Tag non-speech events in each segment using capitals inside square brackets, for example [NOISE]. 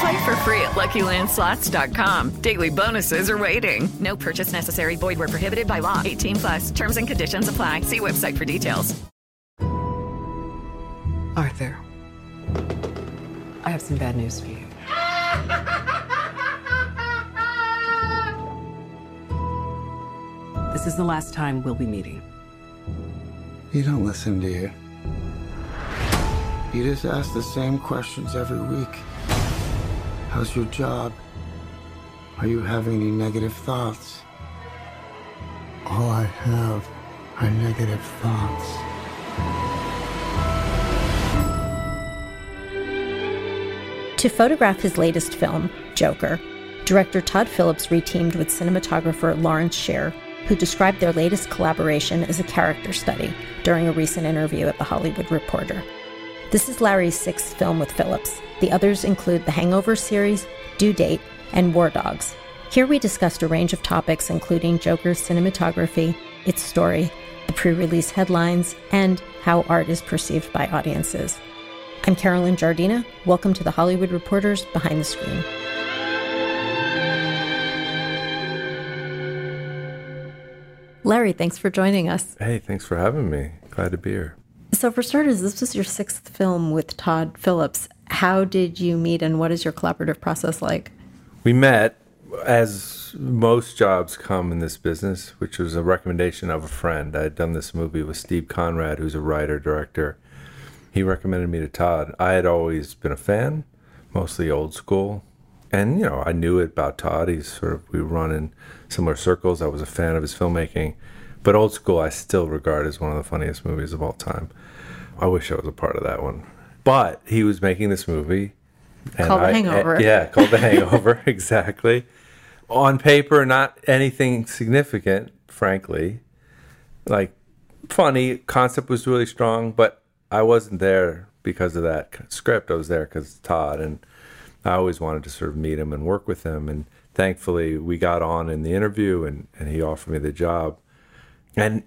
Play for free at LuckyLandSlots.com. Daily bonuses are waiting. No purchase necessary. Void where prohibited by law. 18 plus. Terms and conditions apply. See website for details. Arthur, I have some bad news for you. This is the last time we'll be meeting. You don't listen, do you? You just ask the same questions every week. How's your job? Are you having any negative thoughts? All I have are negative thoughts. To photograph his latest film, Joker, director Todd Phillips reteamed with cinematographer Lawrence Sher, who described their latest collaboration as a character study during a recent interview at The Hollywood Reporter. This is Larry's sixth film with Phillips. The others include the Hangover series, Due Date, and War Dogs. Here we discussed a range of topics including Joker's cinematography, its story, the pre release headlines, and how art is perceived by audiences. I'm Carolyn Giardina. Welcome to the Hollywood Reporters Behind the Screen. Larry, thanks for joining us. Hey, thanks for having me. Glad to be here. So, for starters, this was your sixth film with Todd Phillips. How did you meet and what is your collaborative process like? We met as most jobs come in this business, which was a recommendation of a friend. I had done this movie with Steve Conrad, who's a writer, director. He recommended me to Todd. I had always been a fan, mostly old school. And, you know, I knew it about Todd. He's sort of, we run in similar circles. I was a fan of his filmmaking. But old school, I still regard as one of the funniest movies of all time. I wish I was a part of that one. But he was making this movie. Called The I- Hangover. Eh, yeah, called The Hangover, [LAUGHS] exactly. On paper, not anything significant, frankly. Like, funny, concept was really strong, but I wasn't there because of that script. I was there because Todd, and I always wanted to sort of meet him and work with him. And thankfully, we got on in the interview, and, and he offered me the job. And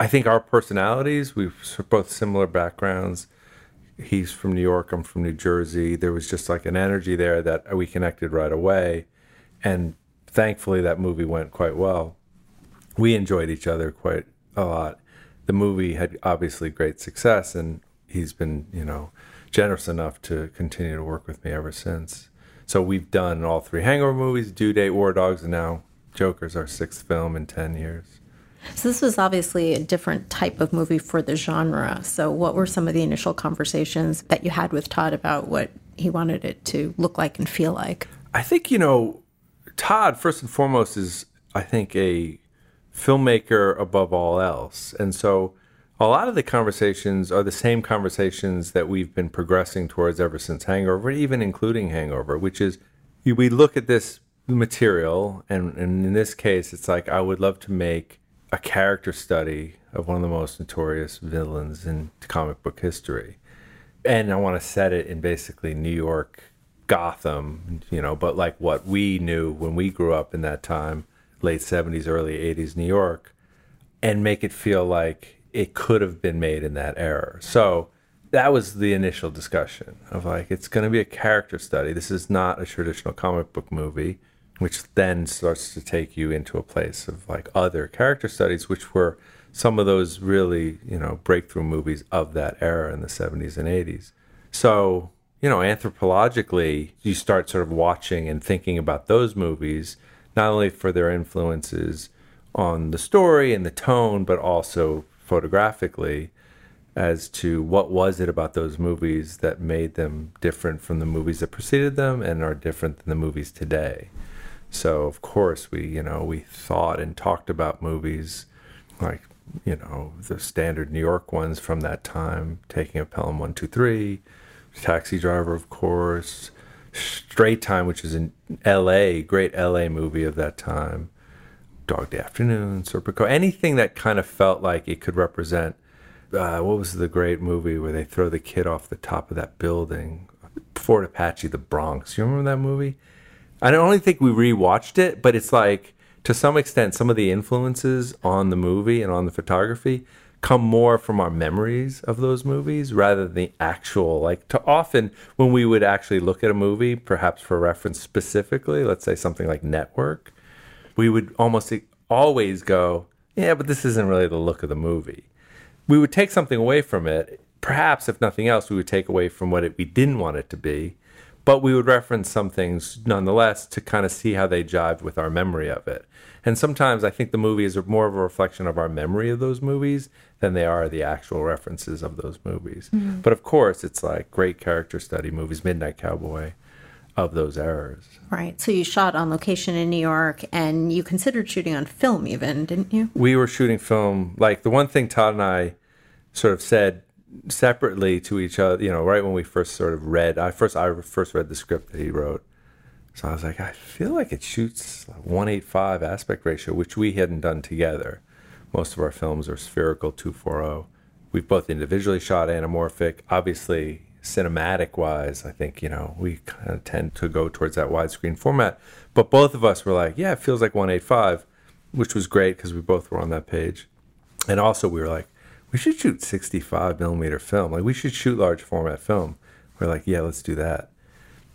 I think our personalities, we've both similar backgrounds. He's from New York, I'm from New Jersey. There was just like an energy there that we connected right away. And thankfully, that movie went quite well. We enjoyed each other quite a lot. The movie had obviously great success, and he's been, you know, generous enough to continue to work with me ever since. So we've done all three Hangover movies, Due Date, War Dogs, and now Joker's our sixth film in 10 years. So, this was obviously a different type of movie for the genre. So, what were some of the initial conversations that you had with Todd about what he wanted it to look like and feel like? I think, you know, Todd, first and foremost, is, I think, a filmmaker above all else. And so a lot of the conversations are the same conversations that we've been progressing towards ever since Hangover, even including Hangover, which is we look at this material, and, and in this case, it's like I would love to make a character study of one of the most notorious villains in comic book history. And I want to set it in basically New York, Gotham, you know, but like what we knew when we grew up in that time, late 70s, early 80s New York, and make it feel like it could have been made in that era. So that was the initial discussion of like, it's going to be a character study. This is not a traditional comic book movie, which then starts to take you into a place of like other character studies, which were some of those really, you know, breakthrough movies of that era in the 70s and 80s. So, you know, anthropologically, you start sort of watching and thinking about those movies, not only for their influences on the story and the tone, but also photographically as to what was it about those movies that made them different from the movies that preceded them and are different than the movies today. So of course we, you know, we thought and talked about movies like, you know, the standard New York ones from that time, Taking a Pelham 123, Taxi Driver, of course, Straight Time, which is an LA, great LA movie of that time, Dog Day Afternoon, Serpico, anything that kind of felt like it could represent. Uh, what was the great movie where they throw the kid off the top of that building? Fort Apache, The Bronx. You remember that movie? I don't only think we rewatched it, but it's like to some extent some of the influences on the movie and on the photography come more from our memories of those movies rather than the actual like to often when we would actually look at a movie perhaps for reference specifically let's say something like network we would almost always go yeah but this isn't really the look of the movie. We would take something away from it. Perhaps if nothing else we would take away from what it, we didn't want it to be but we would reference some things nonetheless to kind of see how they jive with our memory of it. And sometimes I think the movies are more of a reflection of our memory of those movies than they are the actual references of those movies. Mm-hmm. But of course, it's like great character study movies, Midnight Cowboy, of those eras. Right. So you shot on location in New York and you considered shooting on film even, didn't you? We were shooting film. Like the one thing Todd and I sort of said separately to each other. You know, right when we first sort of read, I first I first read the script that he wrote. So I was like, I feel like it shoots 185 aspect ratio, which we hadn't done together. Most of our films are spherical 240. We've both individually shot anamorphic. Obviously, cinematic wise, I think, you know, we kind of tend to go towards that widescreen format. But both of us were like, yeah, it feels like 185, which was great because we both were on that page. And also, we were like, we should shoot 65 millimeter film. Like we should shoot large format film. We're like, yeah, let's do that.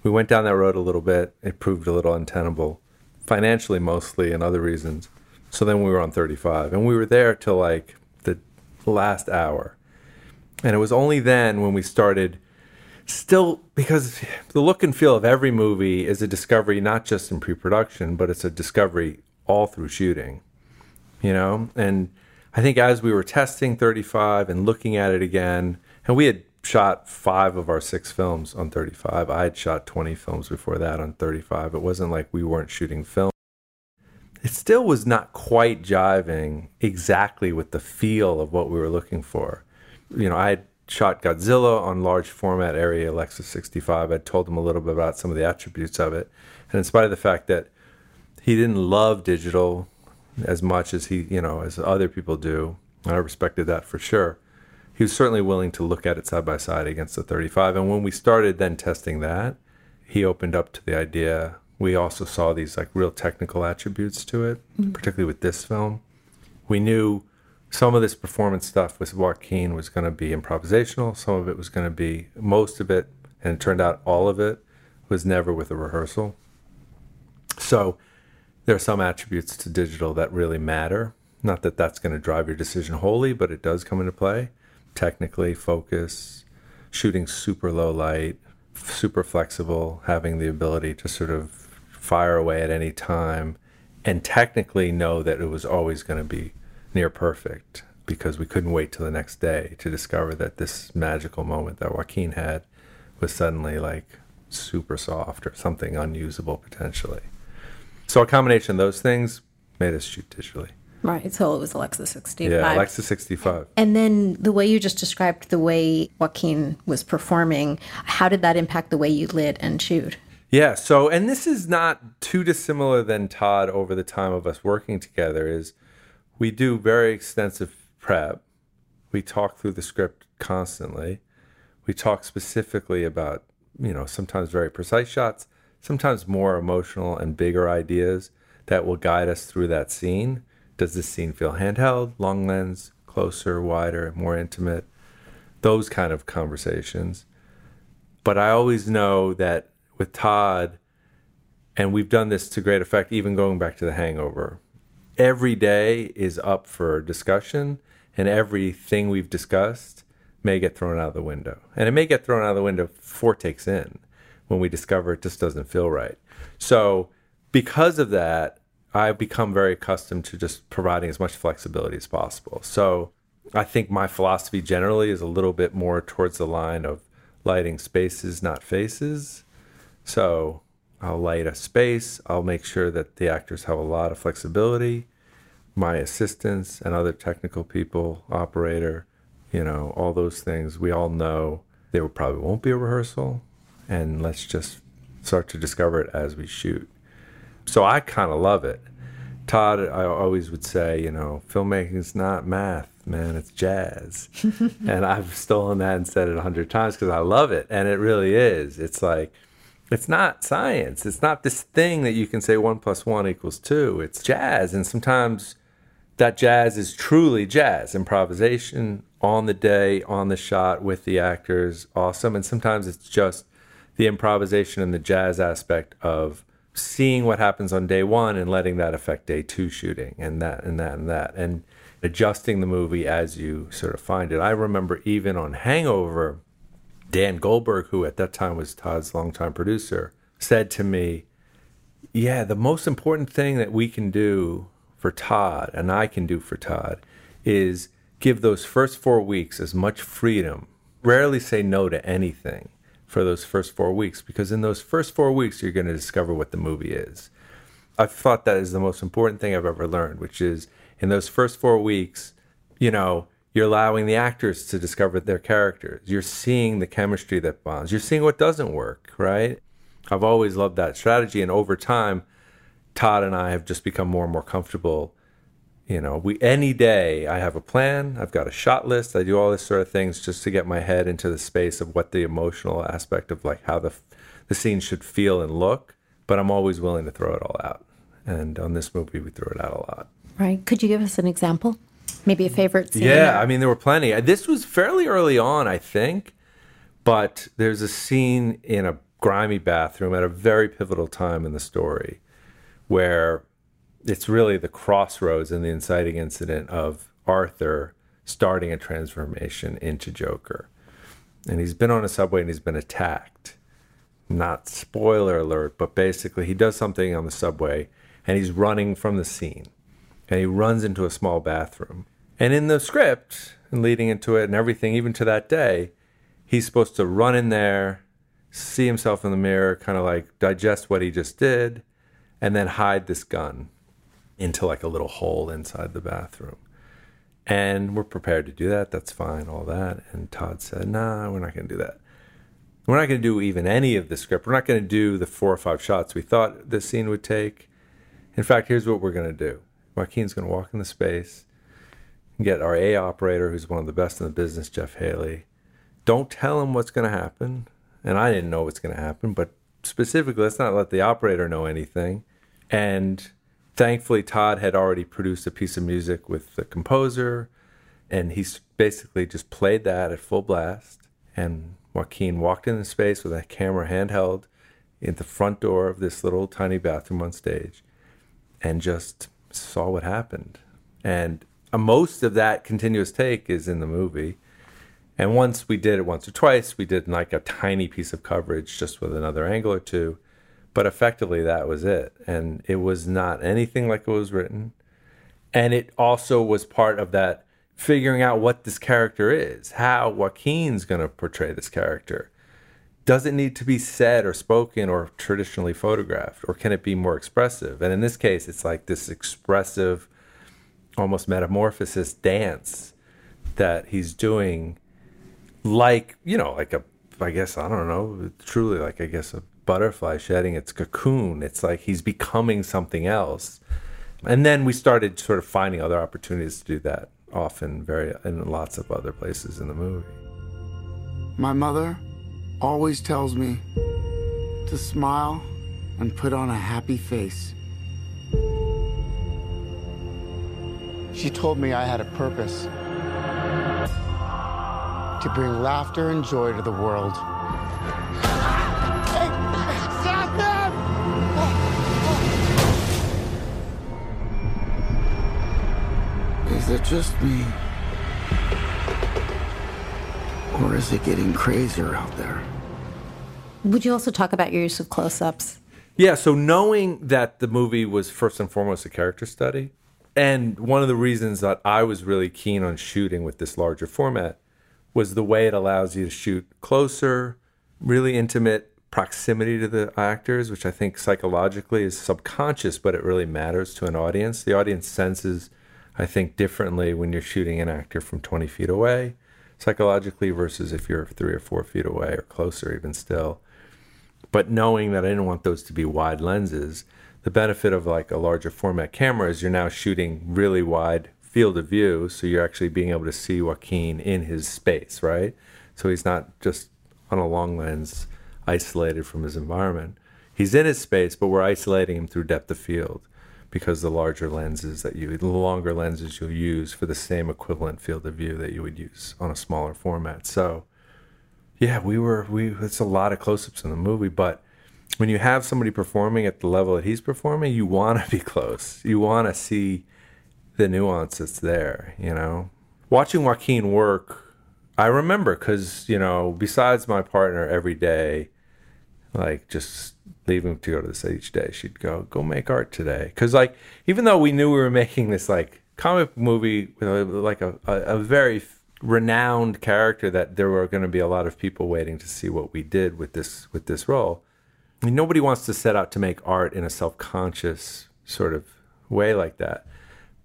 We went down that road a little bit. It proved a little untenable, financially mostly, and other reasons. So then we were on 35, and we were there till like the last hour. And it was only then when we started, still because the look and feel of every movie is a discovery, not just in pre-production, but it's a discovery all through shooting. You know, and I think as we were testing 35 and looking at it again, and we had shot five of our six films on 35. I had shot 20 films before that on 35. It wasn't like we weren't shooting film. It still was not quite jiving exactly with the feel of what we were looking for. You know, I had shot Godzilla on large format ARRI Alexa 65. I'd told him a little bit about some of the attributes of it. And in spite of the fact that he didn't love digital, as much as he, you know, as other people do. I respected that for sure. He was certainly willing to look at it side by side against the 35. And when we started then testing that, he opened up to the idea. We also saw these like real technical attributes to it, mm-hmm. particularly with this film. We knew some of this performance stuff with Joaquin was going to be improvisational. Some of it was going to be, most of it, and it turned out all of it was never with a rehearsal. So there are some attributes to digital that really matter. Not that that's going to drive your decision wholly, but it does come into play. Technically, focus, shooting super low light, super flexible, having the ability to sort of fire away at any time, and technically know that it was always going to be near perfect because we couldn't wait till the next day to discover that this magical moment that Joaquin had was suddenly like super soft or something unusable potentially. So a combination of those things made us shoot digitally. Right. So it was Alexa 65. Yeah, Alexa 65. And then the way you just described the way Joaquin was performing, how did that impact the way you lit and chewed? Yeah. So, and this is not too dissimilar than Todd over the time of us working together. Is we do very extensive prep. We talk through the script constantly. We talk specifically about, you know, sometimes very precise shots, sometimes more emotional and bigger ideas that will guide us through that scene. Does this scene feel handheld, long lens, closer, wider, more intimate? Those kind of conversations. But I always know that with Todd, and we've done this to great effect, even going back to the hangover, every day is up for discussion, and everything we've discussed may get thrown out of the window. And it may get thrown out of the window four takes in when we discover it just doesn't feel right. So, because of that, I've become very accustomed to just providing as much flexibility as possible. So, I think my philosophy generally is a little bit more towards the line of lighting spaces, not faces. So I'll light a space. I'll make sure that the actors have a lot of flexibility. My assistants and other technical people, operator, you know, all those things, we all know there probably won't be a rehearsal. And let's just start to discover it as we shoot. So I kind of love it. Todd, I always would say, you know, filmmaking is not math, man, it's jazz. [LAUGHS] and I've stolen that and said it a hundred times because I love it. And it really is. It's like, it's not science. It's not this thing that you can say one plus one equals two. It's jazz. And sometimes that jazz is truly jazz, improvisation on the day, on the shot with the actors, awesome. And sometimes it's just the improvisation and the jazz aspect of seeing what happens on day one and letting that affect day two shooting and that and that and that and adjusting the movie as you sort of find it. I remember even on Hangover, Dan Goldberg, who at that time was Todd's longtime producer, said to me, Yeah, the most important thing that we can do for Todd and I can do for Todd is give those first four weeks as much freedom, rarely say no to anything for those first four weeks because in those first four weeks you're going to discover what the movie is. I've thought that is the most important thing I've ever learned, which is in those first four weeks, you know, you're allowing the actors to discover their characters. You're seeing the chemistry that bonds. You're seeing what doesn't work, right? I've always loved that strategy. And over time, Todd and I have just become more and more comfortable you know we any day i have a plan i've got a shot list i do all this sort of things just to get my head into the space of what the emotional aspect of like how the the scene should feel and look but i'm always willing to throw it all out. And on this movie we threw it out a lot. Right. Could you give us an example? Maybe a favorite scene? Yeah i mean there were plenty. Uh, this was fairly early on i think but there's a scene in a grimy bathroom at a very pivotal time in the story where it's really the crossroads and the inciting incident of Arthur starting a transformation into Joker. And he's been on a subway and he's been attacked. Not spoiler alert, but basically he does something on the subway and he's running from the scene. And he runs into a small bathroom. And in the script and leading into it and everything, even to that day, he's supposed to run in there, see himself in the mirror, kind of like digest what he just did, and then hide this gun into like a little hole inside the bathroom. And we're prepared to do that. That's fine, all that. And Todd said, nah, we're not going to do that. We're not going to do even any of the script. We're not going to do the four or five shots we thought this scene would take. In fact, here's what we're going to do Joaquin's going to walk in the space, get our A operator, who's one of the best in the business, Jeff Haley. Don't tell him what's going to happen. And I didn't know what's going to happen, but specifically, let's not let the operator know anything. And thankfully Todd had already produced a piece of music with the composer, and he basically just played that at full blast. And Joaquin walked in the space with a camera handheld in the front door of this little tiny bathroom on stage, and just saw what happened. And uh, most of that continuous take is in the movie. And once we did it once or twice, we did like a tiny piece of coverage just with another angle or two. But effectively, that was it. And it was not anything like it was written. And it also was part of that figuring out what this character is, how Joaquin's going to portray this character. Does it need to be said or spoken or traditionally photographed, or can it be more expressive? And in this case, it's like this expressive, almost metamorphosis dance that he's doing, like, you know, like a, I guess, I don't know, truly like, I guess, a butterfly shedding its cocoon. It's like he's becoming something else. And then we started sort of finding other opportunities to do that, often very in lots of other places in the movie. My mother always tells me to smile and put on a happy face. She told me I had a purpose to bring laughter and joy to the world. Is it just me? Or is it getting crazier out there? Would you also talk about your use of close ups? Yeah, so knowing that the movie was first and foremost a character study, And one of the reasons that I was really keen on shooting with this larger format was the way it allows you to shoot closer, really intimate proximity to the actors, which I think psychologically is subconscious, but it really matters to an audience. The audience senses, I think, differently when you're shooting an actor from 20 feet away psychologically versus if you're three or four feet away or closer, even still. But knowing that I didn't want those to be wide lenses, the benefit of like a larger format camera is you're now shooting really wide field of view, so you're actually being able to see Joaquin in his space, right? So he's not just on a long lens isolated from his environment. He's in his space, but we're isolating him through depth of field because the larger lenses that you, the longer lenses you'll use for the same equivalent field of view that you would use on a smaller format. So, yeah, we were, we, it's a lot of close ups in the movie, but when you have somebody performing at the level that he's performing, you want to be close. You want to see the nuance that's there, you know? Watching Joaquin work, I remember because, you know, besides my partner every day, like just leaving to go to the set each day, she'd go, go make art today. Because, like, even though we knew we were [LAUGHS] making this, like, comic movie with a, like a, a, a very renowned character that there were going to be a lot of people waiting to see what we did with this with this role I mean, nobody wants to set out to make art in a self-conscious sort of way like that.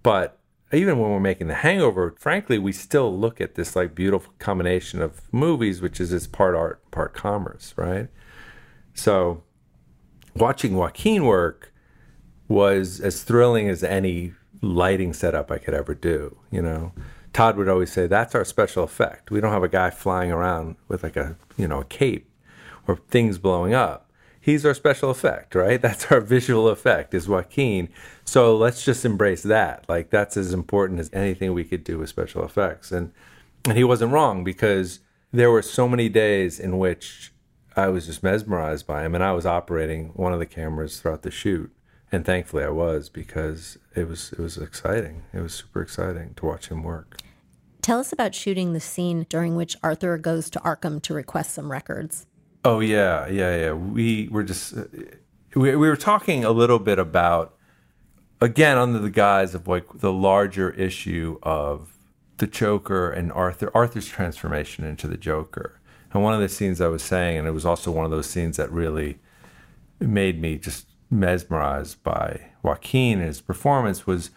But even when we're making The Hangover, frankly, we still look at this like beautiful combination of movies, which is it's part art, part commerce, right? So watching Joaquin work was as thrilling as any lighting setup I could ever do, you know. Todd would always say, that's our special effect. We don't have a guy flying around with like a, you know, a cape or things blowing up he's our special effect, right? [LAUGHS] That's our visual effect is Joaquin. So let's just embrace that. Like that's as important as anything we could do with special effects. And and he wasn't wrong because there were so many days in which I was just mesmerized by him and I was operating one of the cameras throughout the shoot. And thankfully I was because it was it was exciting. It was super exciting to watch him work. Tell us about shooting the scene during which Arthur goes to Arkham to request some records. Oh yeah, yeah, yeah. We were just we we were talking a little bit about again under the guise of like the larger issue of the Joker and Arthur Arthur's transformation into the Joker. And one of the scenes I was saying, and it was also one of those scenes that really made me just mesmerized by Joaquin and his performance was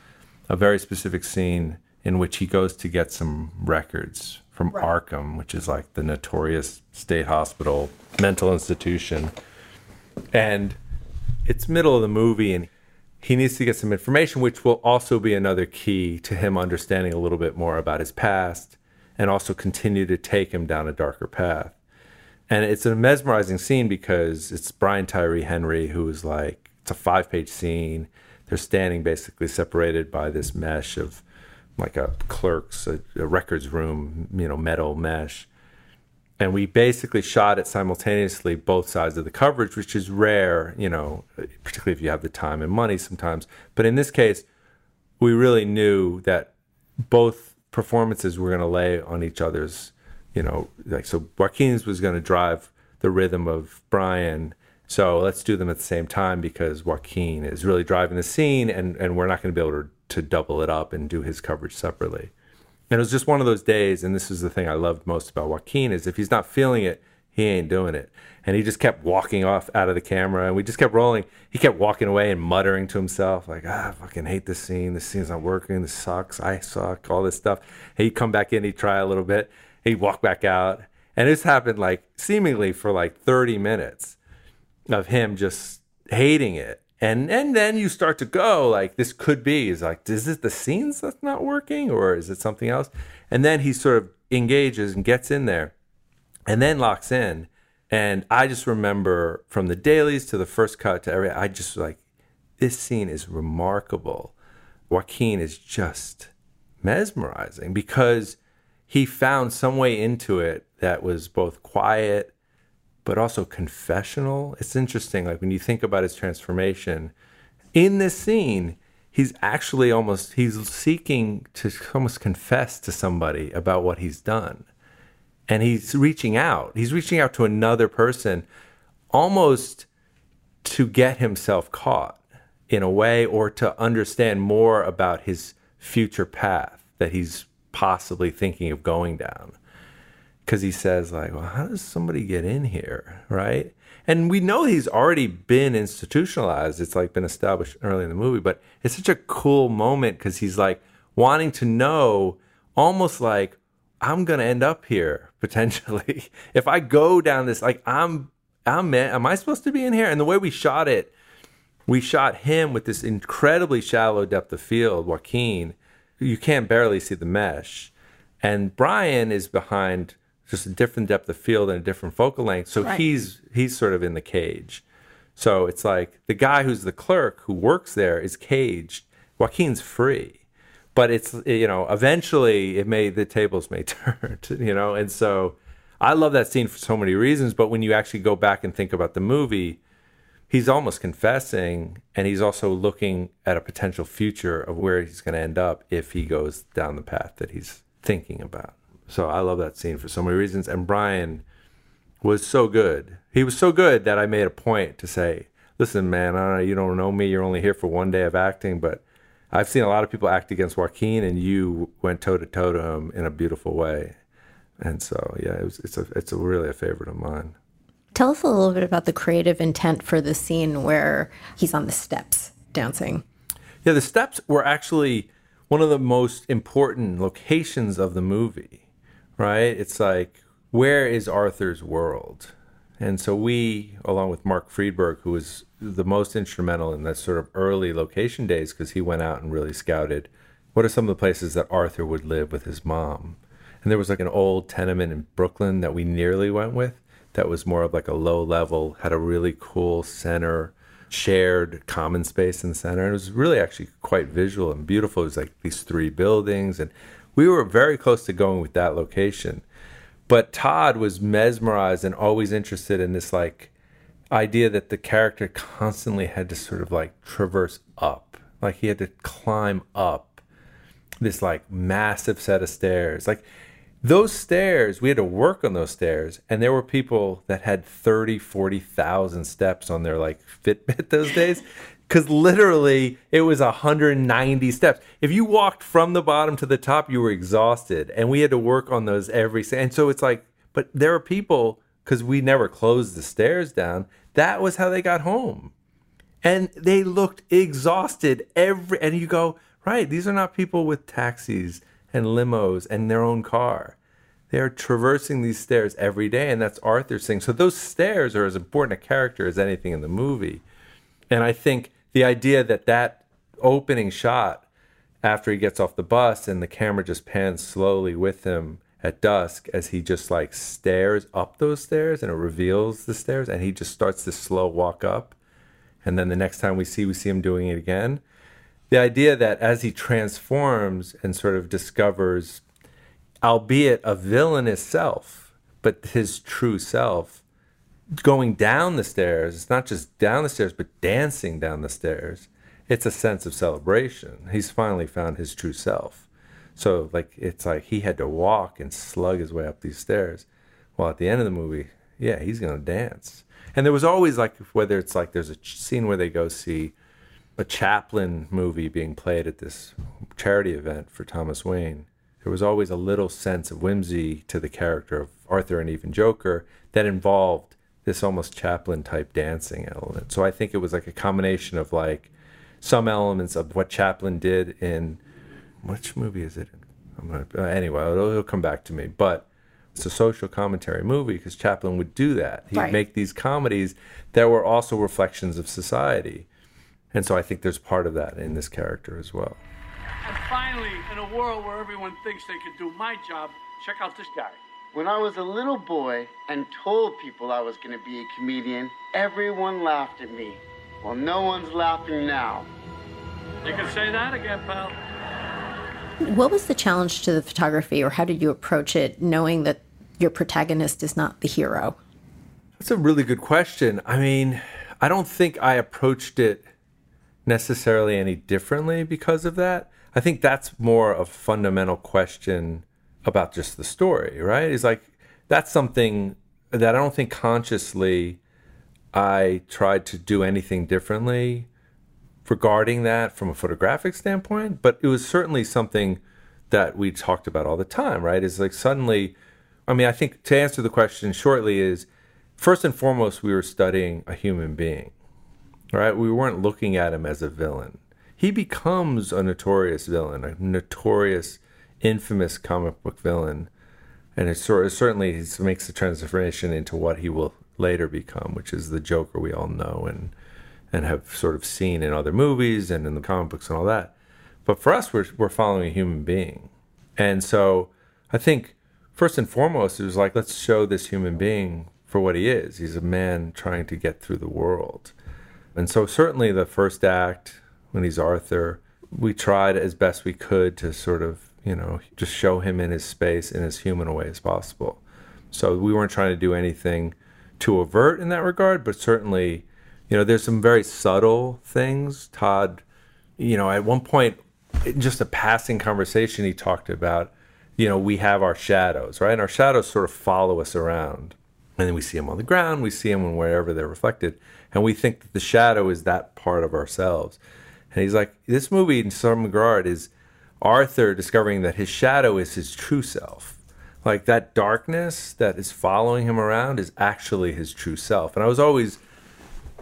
a very specific scene in which he goes to get some records from right. Arkham, which is like the notorious state hospital mental institution. And it's middle of the movie and he needs to get some information which will also be another key to him understanding a little bit more about his past and also continue to take him down a darker path. And it's a mesmerizing scene because it's Brian Tyree Henry who is like it's a five-page scene. They're standing basically separated by this mesh of like a clerk's a, a records room, you know, metal mesh. And we basically shot it simultaneously, both sides of the coverage, which is rare, you know, particularly if you have the time and money sometimes. But in this case, we really knew that both performances were going to lay on each other's, you know, like so Joaquin's was going to drive the rhythm of Brian. So let's do them at the same time because Joaquin is really driving the scene and, and we're not going to be able to to double it up and do his coverage separately. And it was just one of those days, and this is the thing I loved most about Joaquin is if he's not feeling it, he ain't doing it. And he just kept walking off out of the camera, and we just kept rolling. He kept walking away and muttering to himself, like, ah, I fucking hate this scene. This scene's not working. This sucks. I suck. All this stuff. And he'd come back in, he'd try a little bit, he'd walk back out. And this happened like seemingly for like 30 minutes of him just hating it and and then you start to go like this could be is like is it the scenes that's not working or is it something else and then he sort of engages and gets in there and then locks in and i just remember from the dailies to the first cut to every i just like this scene is remarkable joaquin is just mesmerizing because he found some way into it that was both quiet but also confessional. It's interesting, like when you think about his transformation in this scene, he's actually almost he's seeking to almost confess to somebody about what he's done. And he's reaching out. He's reaching out to another person almost to get himself caught in a way or to understand more about his future path that he's possibly thinking of going down. Because he says like well how does somebody get in here? Right? And we know he's already been institutionalized. It's like been established early in the movie but it's such a cool moment because he's like wanting to know almost like i'm gonna end up here potentially [LAUGHS] if i go down this like i'm i'm am i supposed to be in here and the way we shot it we shot him with this incredibly shallow depth of field joaquin you can't barely see the mesh and brian is behind just a different depth of field and a different focal length. So right. he's he's sort of in the cage. So it's like the guy who's the clerk who works there is caged. Joaquin's free, but it's you know eventually it may the tables may [LAUGHS] turn. You know, and so I love that scene for so many reasons. But when you actually go back and think about the movie, he's almost confessing, and he's also looking at a potential future of where he's going to end up if he goes down the path that he's thinking about. So I love that scene for so many reasons. And Brian was so good. He was so good that I made a point to say, listen, man, I don't know, you don't know me. You're only here for one day of acting, but I've seen a lot of people act against Joaquin, and you went toe to toe to him in a beautiful way. And so, yeah, it was, it's a it's a really a favorite of mine. Tell us a little bit about the creative intent for the scene where he's on the steps dancing. Yeah, the steps were actually one of the most important locations of the movie right? It's like, where is Arthur's world? And so we, along with Mark Friedberg, who was the most instrumental in that sort of early location days, because he went out and really scouted what are some of the places that Arthur would live with his mom. And there was like an old tenement in Brooklyn that we nearly went with that was more of like a low level, had a really cool center, shared common space in the center. And it was really actually quite visual and beautiful. It was like these three buildings and we were very close to going with that location. But Todd was mesmerized and always interested in this like idea that the character constantly had to sort of like traverse up. Like he had to climb up this like massive set of stairs. Like those stairs, we had to work on those stairs. And there were people that had 30, 40,000 steps on their like Fitbit [LAUGHS] those days because literally it was 190 steps. If you walked from the bottom to the top, you were exhausted, and we had to work on those every. And so it's like, but there are people because we never closed the stairs down. That was how they got home, and they looked exhausted every. And you go, right? These are not people with taxis and limos and their own car. They are traversing these stairs every day, and that's Arthur's thing. So those stairs are as important a character as anything in the movie. And I think the idea that that opening shot after he gets off the bus and the camera just pans slowly with him at dusk as he just like stares up those stairs and it reveals the stairs and he just starts this slow walk up. And then the next time we see we see him doing it again. The idea that as he transforms and sort of discovers albeit a villainous self but his true self going down the stairs, it's not just down the stairs, but dancing down the stairs. It's a sense of celebration. He's finally found his true self. So, like, it's like he had to walk and slug his way up these stairs. Well, at the end of the movie, yeah, he's going to dance. And there was always like, whether it's like there's a scene where they go see a Chaplin movie being played at this charity event for Thomas Wayne, there was always a little sense of whimsy to the character of Arthur and even Joker that involved this almost Chaplin type dancing element. So I think it was like a combination of like some elements of what Chaplin did in which movie is it? I'm gonna uh, anyway. It'll, it'll, come back to me, but it's a social commentary movie because Chaplin would do that. He'd right. make these comedies that were also reflections of society, and so I think there's part of that in this character as well. And finally, in a world where everyone thinks they can do my job, check out this guy. When I was a little boy and told people I was going to be a comedian, everyone laughed at me. Well, no one's laughing now. You can say that again, pal. What was the challenge to the photography, or how did you approach it, knowing that your protagonist is not the hero? That's a really good question. I mean, I don't think I approached it necessarily any differently because of that. I think that's more a fundamental question about just the story, right? Is like that's something that I don't think consciously I tried to do anything differently regarding that from a photographic standpoint, but it was certainly something that we talked about all the time, right? Is like suddenly, I mean, I think to answer the question shortly is first and foremost, we were studying a human being, right? We weren't looking at him as a villain. He becomes a notorious villain, a notorious, infamous comic book villain. And it sort of, certainly makes the transformation into what he will later become, which is the Joker we all know and and have sort of seen in other movies and in the comic books and all that. But for us, we're, we're following a human being. And so I think first and foremost, it was like, let's show this human being for what he is. He's a man trying to get through the world. And so, certainly, the first act, when he's Arthur, we tried as best we could to sort of, you know, just show him in his space in as human a way as possible. So, we weren't trying to do anything too overt in that regard, but certainly, you know, there's some very subtle things. Todd, you know, at one point, in just a passing conversation, he talked about, you know, we have our shadows, right? And our shadows sort of follow us around. And then we see them on the ground, we see them wherever they're reflected. And we think that the shadow is that part of ourselves. And he's like, this movie, in some regard, is Arthur discovering that his shadow is his true self. Like that darkness that is following him around is actually his true self. And I was always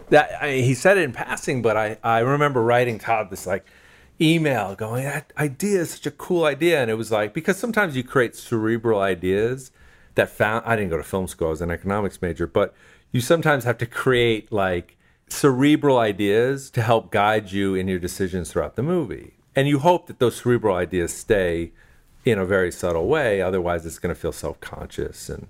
that I he said it in passing, but I, I remember writing Todd this like email going, that idea is such a cool idea. And it was like, because sometimes you create cerebral ideas that found, I didn't go to film school, I was an economics major, but you sometimes have to create like cerebral ideas to help guide you in your decisions throughout the movie. And you hope that those cerebral ideas stay in a very subtle way. Otherwise, it's going to feel self conscious and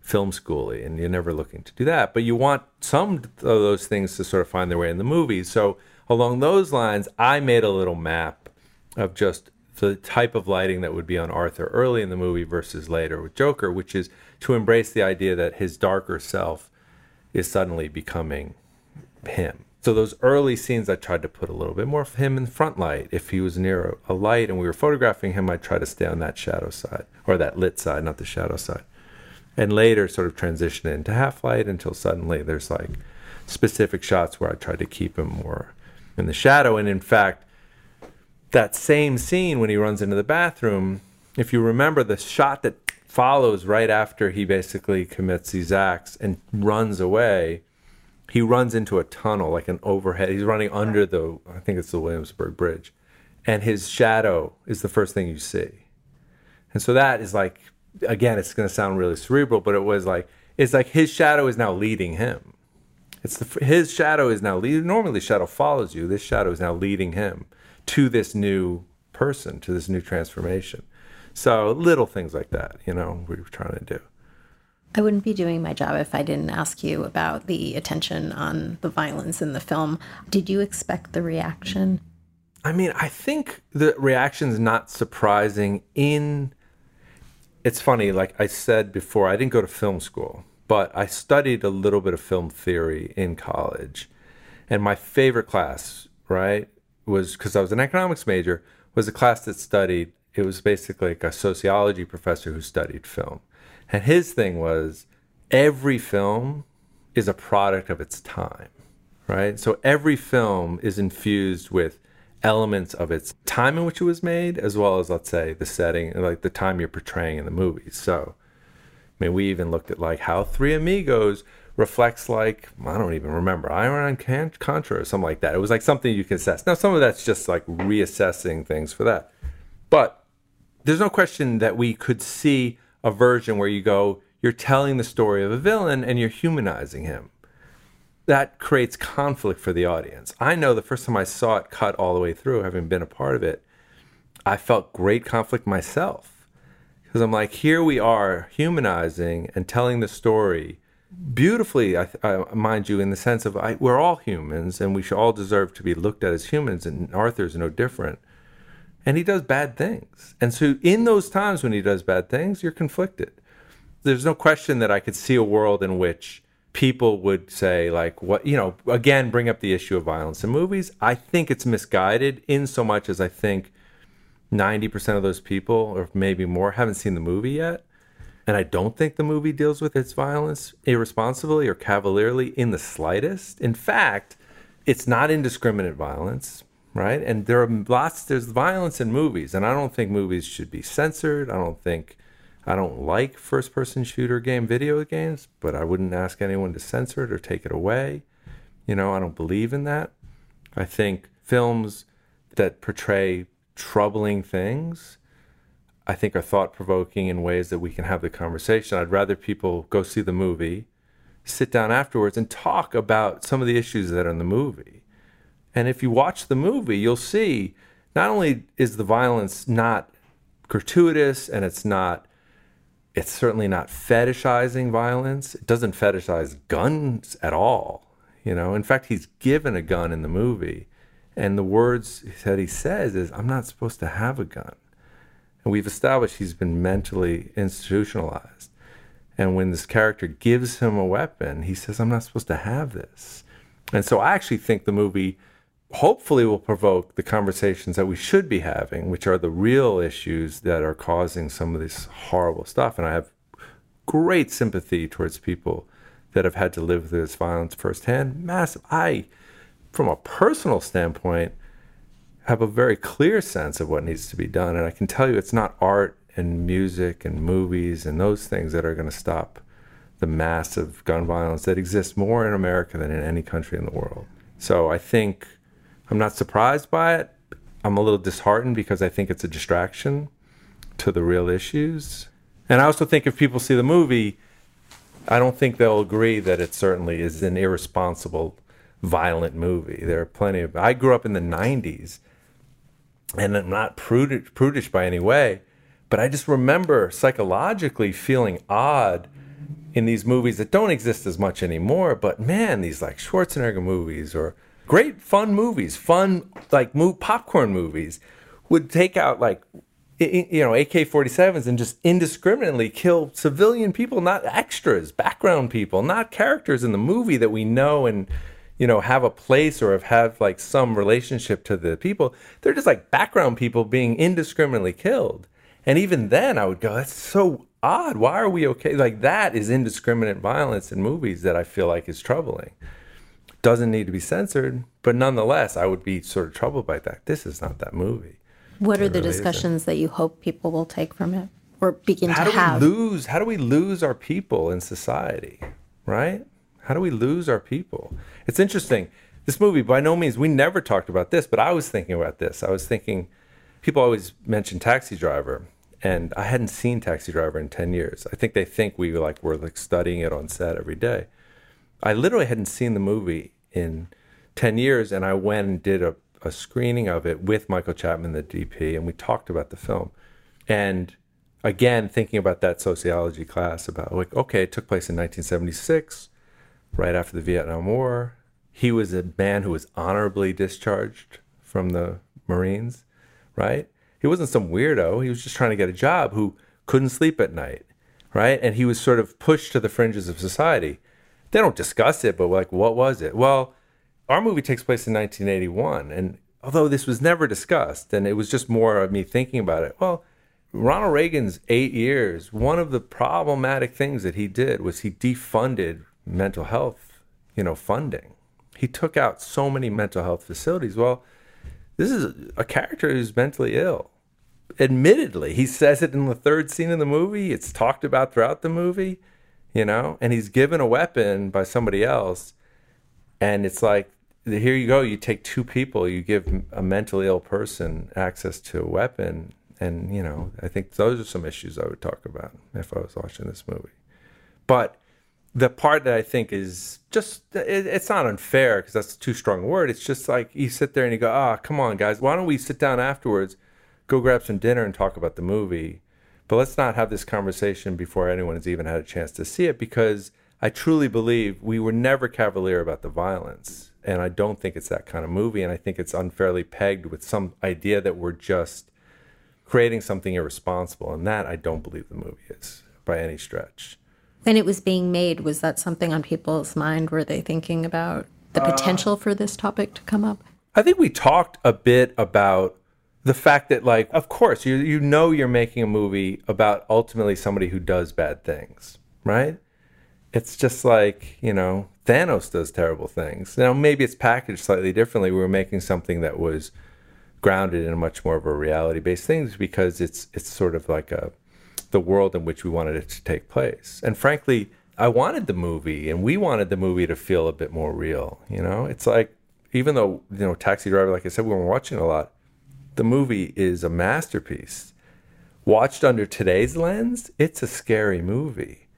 film schooly, and you're never looking to do that. But you want some of those things to sort of find their way in the movie. So, along those lines, I made a little map of just the type of lighting that would be on Arthur early in the movie versus later with Joker, which is to embrace the idea that his darker self is suddenly becoming him. So those early scenes, I tried to put a little bit more of him in front light. If he was near a, light and we were photographing him, I'd try to stay on that shadow side or that lit side, not the shadow side. And later, sort of transition into half light until suddenly there's like specific shots where I tried to keep him more in the shadow. And in fact, that same scene when he runs into the bathroom, if you remember the shot that follows right after he basically commits these acts and runs away, he runs into a tunnel, like an overhead. He's running under the, I think it's the Williamsburg Bridge. And his shadow is the first thing you see. And so that is like, again, it's going to sound really cerebral, but it was like, it's like his shadow is now leading him. It's the, his shadow is now leading. Normally, shadow follows you. This shadow is now leading him to this new person, to this new transformation. So little things like that, you know, we were trying to do. I wouldn't be doing my job if I didn't ask you about the attention on the violence in the film. Did you expect the reaction? I mean, I think the reaction's not surprising in it's funny, like I said before, I didn't go to film school, but I studied a little bit of film theory in college. And my favorite class, right, was because I was an economics major, was a class that studied, it was basically like a sociology professor who studied film. And his thing was every film is a product of its time, right? So every film is infused with elements of its time in which it was made, as well as, let's say, the setting, like the time you're portraying in the movie. So, I mean, we even looked at like how Three Amigos reflects like I don't even remember Iran Contra or something like that. It was like something you can assess. Now some of that's just like reassessing things for that, but there's no question that we could see a version where you go, you're telling the story of a villain and you're humanizing him. That creates conflict for the audience. I know the first time I saw it cut all the way through, having been a part of it, I felt great conflict myself because I'm like, here we are humanizing and telling the story beautifully, I, I, mind you, in the sense of I, we're all humans and we should all deserve to be looked at as humans, and Arthur's no different. And he does bad things. And so, in those times when he does bad things, you're conflicted. There's no question that I could see a world in which people would say, like, what, you know, again, bring up the issue of violence in movies. I think it's misguided in so much as I think 90% of those people, or maybe more, haven't seen the movie yet. And I don't think the movie deals with its violence irresponsibly or cavalierly in the slightest. In fact, it's not indiscriminate violence, right? And there are lots, there's violence in movies, and I don't think movies should be censored. I don't think, I don't like first person shooter game video games, but I wouldn't ask anyone to censor it or take it away. You know, I don't believe in that. I think films that portray troubling things, I think are thought provoking in ways that we can have the conversation. I'd rather people go see the movie sit down afterwards and talk about some of the issues that are in the movie. And if you watch the movie, you'll see not only is the violence not gratuitous and it's not it's certainly not fetishizing violence. It doesn't fetishize guns at all. You know, in fact, he's given a gun in the movie, and the words that he says is, "I'm not supposed to have a gun." And we've established he's been mentally institutionalized. And when this character gives him a weapon, he says, I'm not supposed to have this. And so I actually think the movie hopefully will provoke the conversations that we should be having, which are the real issues that are causing some of this horrible stuff. And I have great sympathy towards people that have had to live this violence firsthand. Massive. I, from a personal standpoint, have a very clear sense of what needs to be done. And I can tell you it's not art and music and movies and those things that are going to stop the massive gun violence that exists more in America than in any country in the world. So I think I'm not surprised by it. I'm a little disheartened because I think it's a distraction to the real issues. And I also think if people see the movie, I don't think they'll agree that it certainly is an irresponsible, violent movie. There are plenty of. I grew up in the 90s, and I'm not prudish, prudish by any way, but I just remember psychologically feeling odd in these movies that don't exist as much anymore. But man, these like Schwarzenegger movies or great fun movies, fun like move, popcorn movies would take out like you know AK-47s and just indiscriminately kill civilian people, not extras, background people, not characters in the movie that we know and you know have a place or have, have like some relationship to the people. They're just like background people being indiscriminately killed. And even then, I would go, that's so odd. Why are we okay? Like, that is indiscriminate violence in movies that I feel like is troubling. Doesn't need to be censored, but nonetheless, I would be sort of troubled by that. This is not that movie. What are the really discussions isn't. that you hope people will take from it or begin how to do have? We lose, how do we lose our people in society, right? How do we lose our people? It's interesting. This movie, by no means, we never talked about this, but I was thinking about this. I was thinking, people always mention Taxi Driver and I hadn't seen Taxi Driver in 10 years. I think they think we like were like studying it on set every day. I literally hadn't seen the movie in 10 years and I went and did a, a screening of it with Michael Chapman, the DP, and we talked about the film. And again, thinking about that sociology class about like, okay, it took place in 1976, right after the Vietnam War. He was a man who was honorably discharged from the Marines, right? He wasn't some weirdo. He was just trying to get a job who couldn't sleep at night, right? And he was sort of pushed to the fringes of society. They don't discuss it, but like, what was it? Well, our movie takes place in 1981, and although this was never discussed, and it was just more of me thinking about it. Well, Ronald Reagan's eight years, one of the problematic things that he did was he defunded mental health, you know, funding. He took out so many mental health facilities. Well, this is a character who's mentally ill. Admittedly, he says it in the third scene of the movie. It's talked about throughout the movie, you know, and he's given a weapon by somebody else. And it's like, here you go. You take two people, you give a mentally ill person access to a weapon. And, you know, I think those are some issues I would talk about if I was watching this movie. But the part that I think is just it, it's not unfair because that's too strong a word. It's just like you sit there and you go, ah, oh, come on, guys, why don't we sit down afterwards, go grab some dinner and talk about the movie, but let's not have this conversation before anyone has even had a chance to see it because I truly believe we were never cavalier about the violence, and I don't think it's that kind of movie, and I think it's unfairly pegged with some idea that we're just creating something irresponsible, and that I don't believe the movie is by any stretch when it was being made, was that something on people's mind? Were they thinking about the potential uh, for this topic to come up? I think we talked a bit about the fact that, like, of course, you you know you're making a movie about ultimately somebody who does bad things, right? It's just like, you know, Thanos does terrible things. Now, maybe it's packaged slightly differently. We were making something that was grounded in much more of a reality based thing because it's it's sort of like a the world in which we wanted it to take place. And frankly, I wanted the movie and we wanted the movie to feel a bit more real, you know? It's like even though, you know, Taxi Driver like I said we were watching a lot, the movie is a masterpiece. Watched under today's lens, it's a scary movie.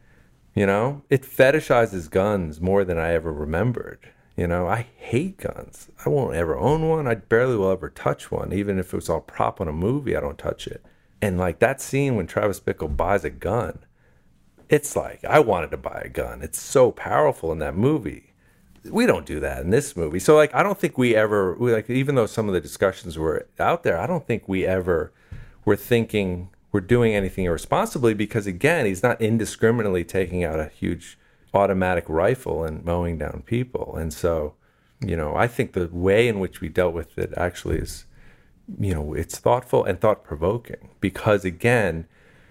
You know, it fetishizes guns more than I ever remembered. You know, I hate guns. I won't ever own one. I barely will ever touch one. Even if it was all prop on a movie, I don't touch it. And like that scene when Travis Bickle buys a gun, it's like I wanted to buy a gun. It's so powerful in that movie. We don't do that in this movie. So like I don't think we ever we like even though some of the discussions were out there, I don't think we ever were thinking we're doing anything irresponsibly because again, he's not indiscriminately taking out a huge automatic rifle and mowing down people. And so, you know, I think the way in which we dealt with it actually is, you know, it's thoughtful and thought provoking because, again,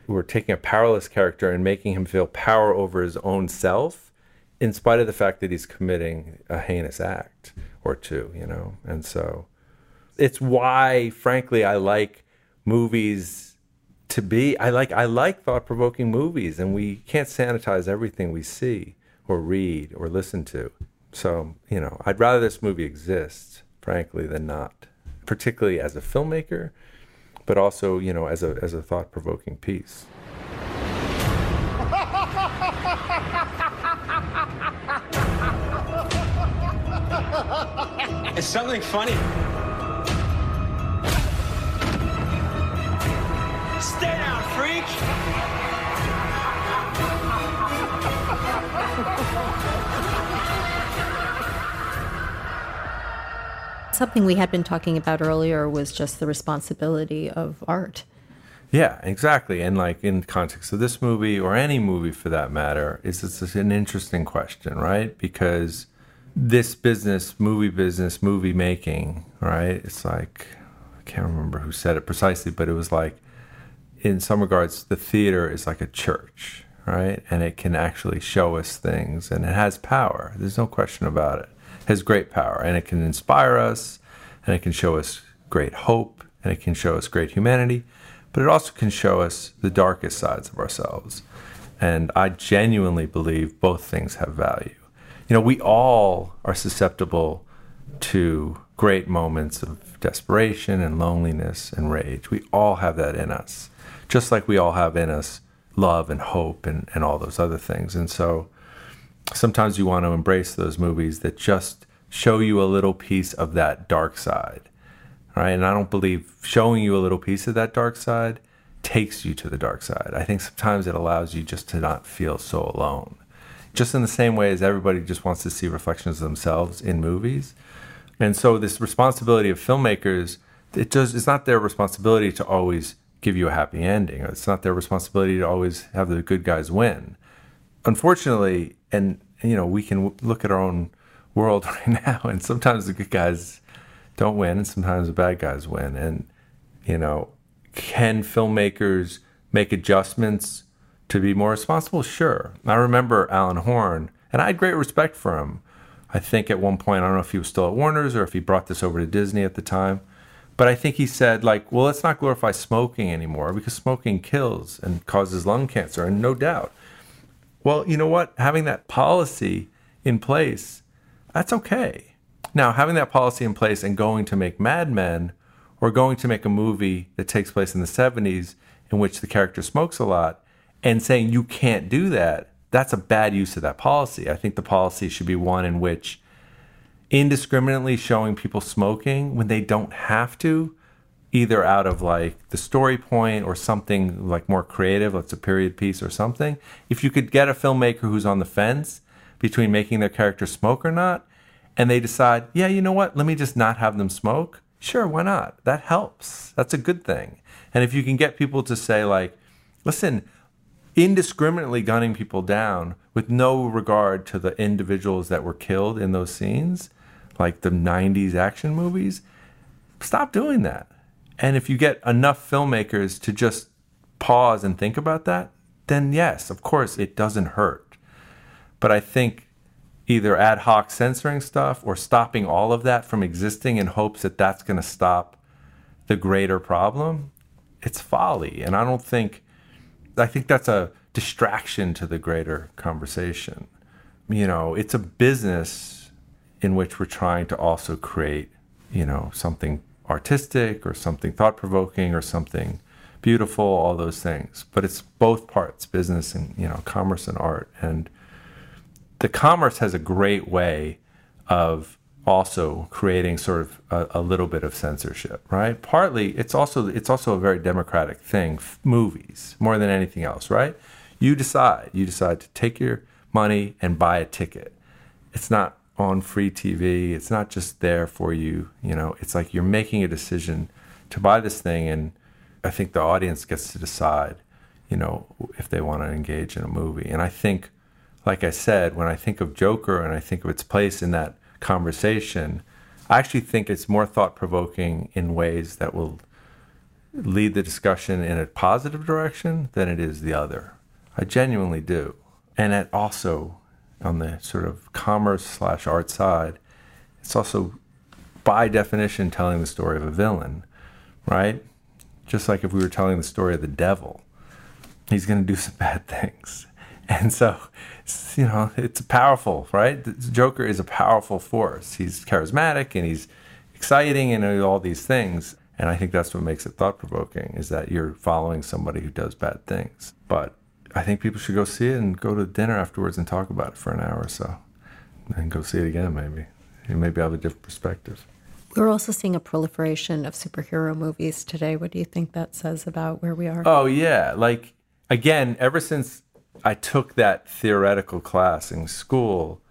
we're taking a powerless character and making him feel power over his own self in spite of the fact that he's committing a heinous act or two, you know? And so it's why, frankly, I like movies to be I like I like thought provoking movies and we can't sanitize everything we see or read or listen to. So, you know, I'd rather this movie exists frankly, than not. Particularly as a filmmaker, but also, you know, as a as a thought provoking piece. It's something funny. Stay down, freak! Something we had been talking about earlier was just the responsibility of art. Yeah, exactly. And like in context of this movie or any movie for that matter, is it's an interesting question, right? Because this business, movie business, movie making, right? It's like I can't remember who said it precisely, but it was like in some regards, the theater is like a church, right? And it can actually show us things and it has power. There's no question about it. It has great power and it can inspire us and it can show us great hope and it can show us great humanity, but it also can show us the darkest sides of ourselves. And I genuinely believe both things have value. You know, we all are susceptible to great moments of desperation and loneliness and rage. We all have that in us just like we all have in us love and hope and, and all those other things. And so sometimes you want to embrace those movies that just show you a little piece of that dark side. Right. And I don't believe showing you a little piece of that dark side takes you to the dark side. I think sometimes it allows you just to not feel so alone. Just in the same way as everybody just wants to see reflections of themselves in movies. And so this responsibility of filmmakers, it does it's not their responsibility to always give you a happy ending. It's not their responsibility to always have the good guys win. Unfortunately, and you know, we can look at our own world [LAUGHS] right now, and sometimes the good guys don't win, and sometimes the bad guys win. And you know, can filmmakers make adjustments to be more responsible? Sure. I remember Alan Horn, and I had great respect for him. I think at one point, I don't know if he was still at Warner's or if he brought this over to Disney at the time but I think he said, like, well, let's not glorify smoking anymore because smoking kills and causes lung cancer, and no doubt. Well, you know what? Having that policy in place, that's okay. Now, having that policy in place and going to make Mad Men or going to make a movie that takes place in the 70s in which the character smokes a lot and saying you can't do that, that's a bad use of that policy. I think the policy should be one in which indiscriminately showing people smoking when they don't have to, either out of like the story point or something like more creative, like a period piece or something. If you could get a filmmaker who's on the fence between making their character smoke or not, and they decide, yeah, you know what, let me just not have them smoke, sure, why not? That helps. That's a good thing. And if you can get people to say, like, listen, indiscriminately gunning people down with no regard to the individuals that were killed in those scenes like the 90s action movies, stop doing that. And if you get enough filmmakers to just pause and think about that, then yes, of course, it doesn't hurt. But I think either ad hoc censoring stuff or stopping all of that from existing in hopes that that's going to stop the greater problem, it's folly. And I don't think, I think that's a distraction to the greater conversation. You know, it's a business in which we're trying to also create, you know, something artistic or something thought provoking or something beautiful, all those things. But it's both parts, business and, you know, commerce and art. And the commerce has a great way of also creating sort of a, a, little bit of censorship, right? Partly, it's also it's also a very democratic thing. F- movies more than anything else, right? You decide. You decide to take your money and buy a ticket. It's not on free TV. It's not just there for you. You know, it's like you're making a decision to buy this thing, and I think the audience gets to decide. You know, if they want to engage in a movie, and I think, like I said, when I think of Joker and I think of its place in that conversation, I actually think it's more thought provoking in ways that will lead the discussion in a positive direction than it is the other. I genuinely do. And it also, on the sort of commerce slash art side, it's also by definition telling the story of a villain, right? Just like if we were telling the story of the devil, he's going to do some [LAUGHS] bad things. [LAUGHS] And so you know, it's powerful, right? The Joker is a powerful force. He's charismatic and he's exciting and all these things. And I think that's what makes it thought provoking is that you're following somebody who does bad things. But I think people should go see it and go to dinner afterwards and talk about it for an hour or so. And go see it again, maybe. And maybe have a different perspective. We're also seeing a proliferation of superhero movies today. What do you think that says about where we are? Oh, yeah. Like, again, ever since I took that theoretical class in school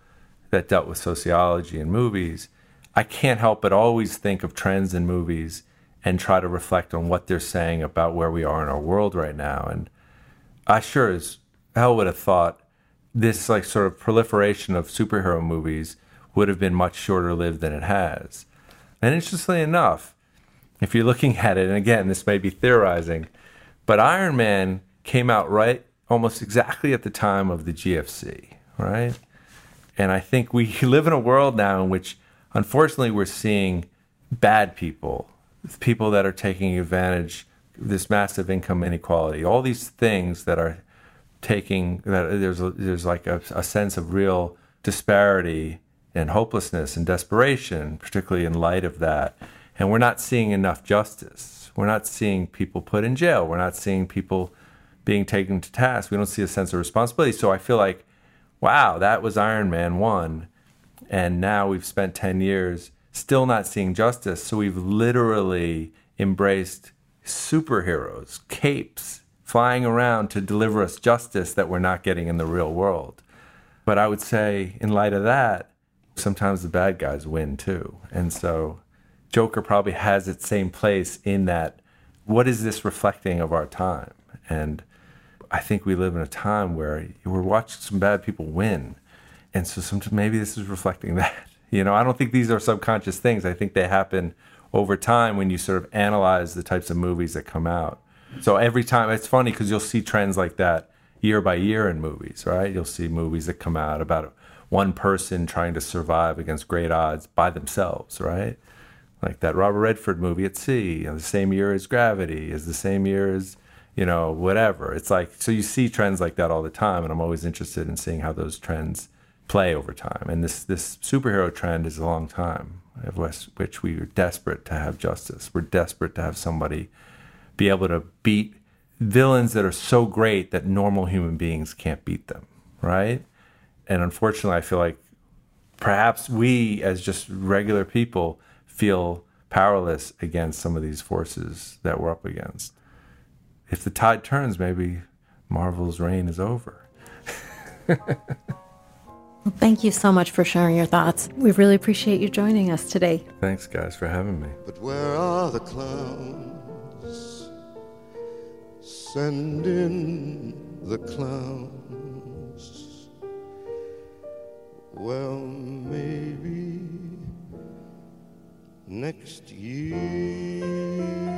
that dealt with sociology and movies, I can't help but always think of trends in movies and try to reflect on what they're saying about where we are in our world right now. And I sure as hell would have thought this like sort of proliferation of superhero movies would have been much shorter lived than it has. And interestingly enough, if you're looking [LAUGHS] at it, and again, this may be theorizing, but Iron Man came out right almost exactly at the time of the GFC, right? And I think we [LAUGHS] live in a world now in which, unfortunately, we're seeing bad people, people that are taking advantage of this massive income inequality, all these things that are taking that there's a, there's like a, a sense of real disparity and hopelessness and desperation, particularly in light of that. And we're not seeing enough justice. We're not seeing people put in jail. We're not seeing people being taken to task. We don't see a sense of responsibility. So I feel like, wow, that was Iron Man 1. And now we've spent 10 years still not seeing justice. So we've literally embraced superheroes, capes, flying around to deliver us justice that we're not getting in the real world. But I would say, in light of that, sometimes the bad guys win too. And so Joker probably has its same place in that what is this reflecting of our time? And I think we live in a time where we're watching some bad people win. And so maybe this is reflecting [LAUGHS] that. You know, I don't think these are subconscious things. I think they happen over time when you sort of analyze the types of movies that come out. So every time, it's funny because you'll see trends like that year by year in movies, right? You'll see movies that come out about one person trying to survive against great odds by themselves, right? Like that Robert Redford movie at sea, the same year as Gravity, is the same year as you know, whatever. It's like, so you see trends like that all the time, and I'm always interested in seeing how those trends play over time. And this, this superhero trend is a long time, of which we are desperate to have justice. We're desperate to have somebody be able to beat villains that are so great that normal human beings can't beat them, right? And unfortunately, I feel like perhaps we, as just regular people, feel powerless against some of these forces that we're up against if the tide turns, maybe Marvel's reign is over. [LAUGHS] well, thank you so much for sharing your thoughts. We really appreciate you joining us today. Thanks, guys, for having me. But where are the clowns? Send in the clowns. Well, maybe next year.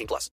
18 plus.